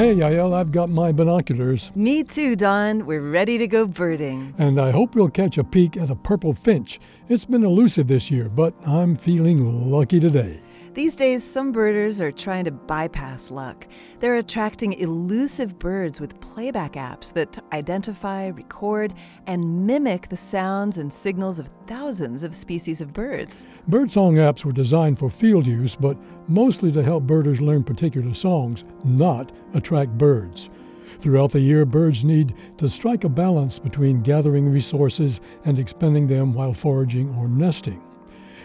Hey, Yael, I've got my binoculars. Me too, Don. We're ready to go birding. And I hope we'll catch a peek at a purple finch. It's been elusive this year, but I'm feeling lucky today. These days, some birders are trying to bypass luck. They're attracting elusive birds with playback apps that identify, record, and mimic the sounds and signals of thousands of species of birds. Birdsong apps were designed for field use, but mostly to help birders learn particular songs, not attract birds. Throughout the year, birds need to strike a balance between gathering resources and expending them while foraging or nesting.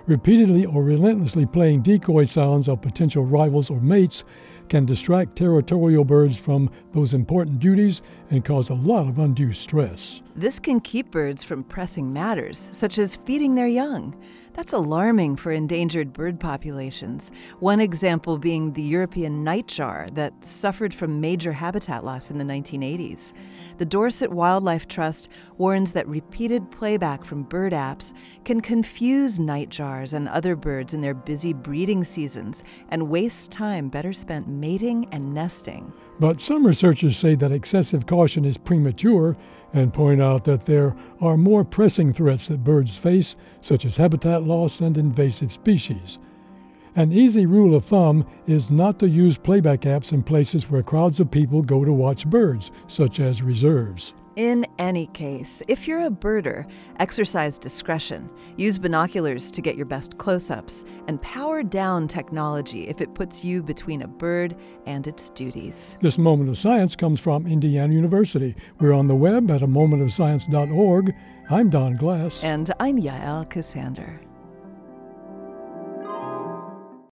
Repeatedly or relentlessly playing decoy sounds of potential rivals or mates can distract territorial birds from those important duties and cause a lot of undue stress. This can keep birds from pressing matters, such as feeding their young. That's alarming for endangered bird populations. One example being the European nightjar that suffered from major habitat loss in the 1980s. The Dorset Wildlife Trust warns that repeated playback from bird apps can confuse nightjars and other birds in their busy breeding seasons and waste time better spent mating and nesting. But some researchers say that excessive caution is premature and point out that there are more pressing threats that birds face, such as habitat loss and invasive species. An easy rule of thumb is not to use playback apps in places where crowds of people go to watch birds, such as reserves. In any case, if you're a birder, exercise discretion. Use binoculars to get your best close ups, and power down technology if it puts you between a bird and its duties. This moment of science comes from Indiana University. We're on the web at a momentofscience.org. I'm Don Glass. And I'm Yael Ksander.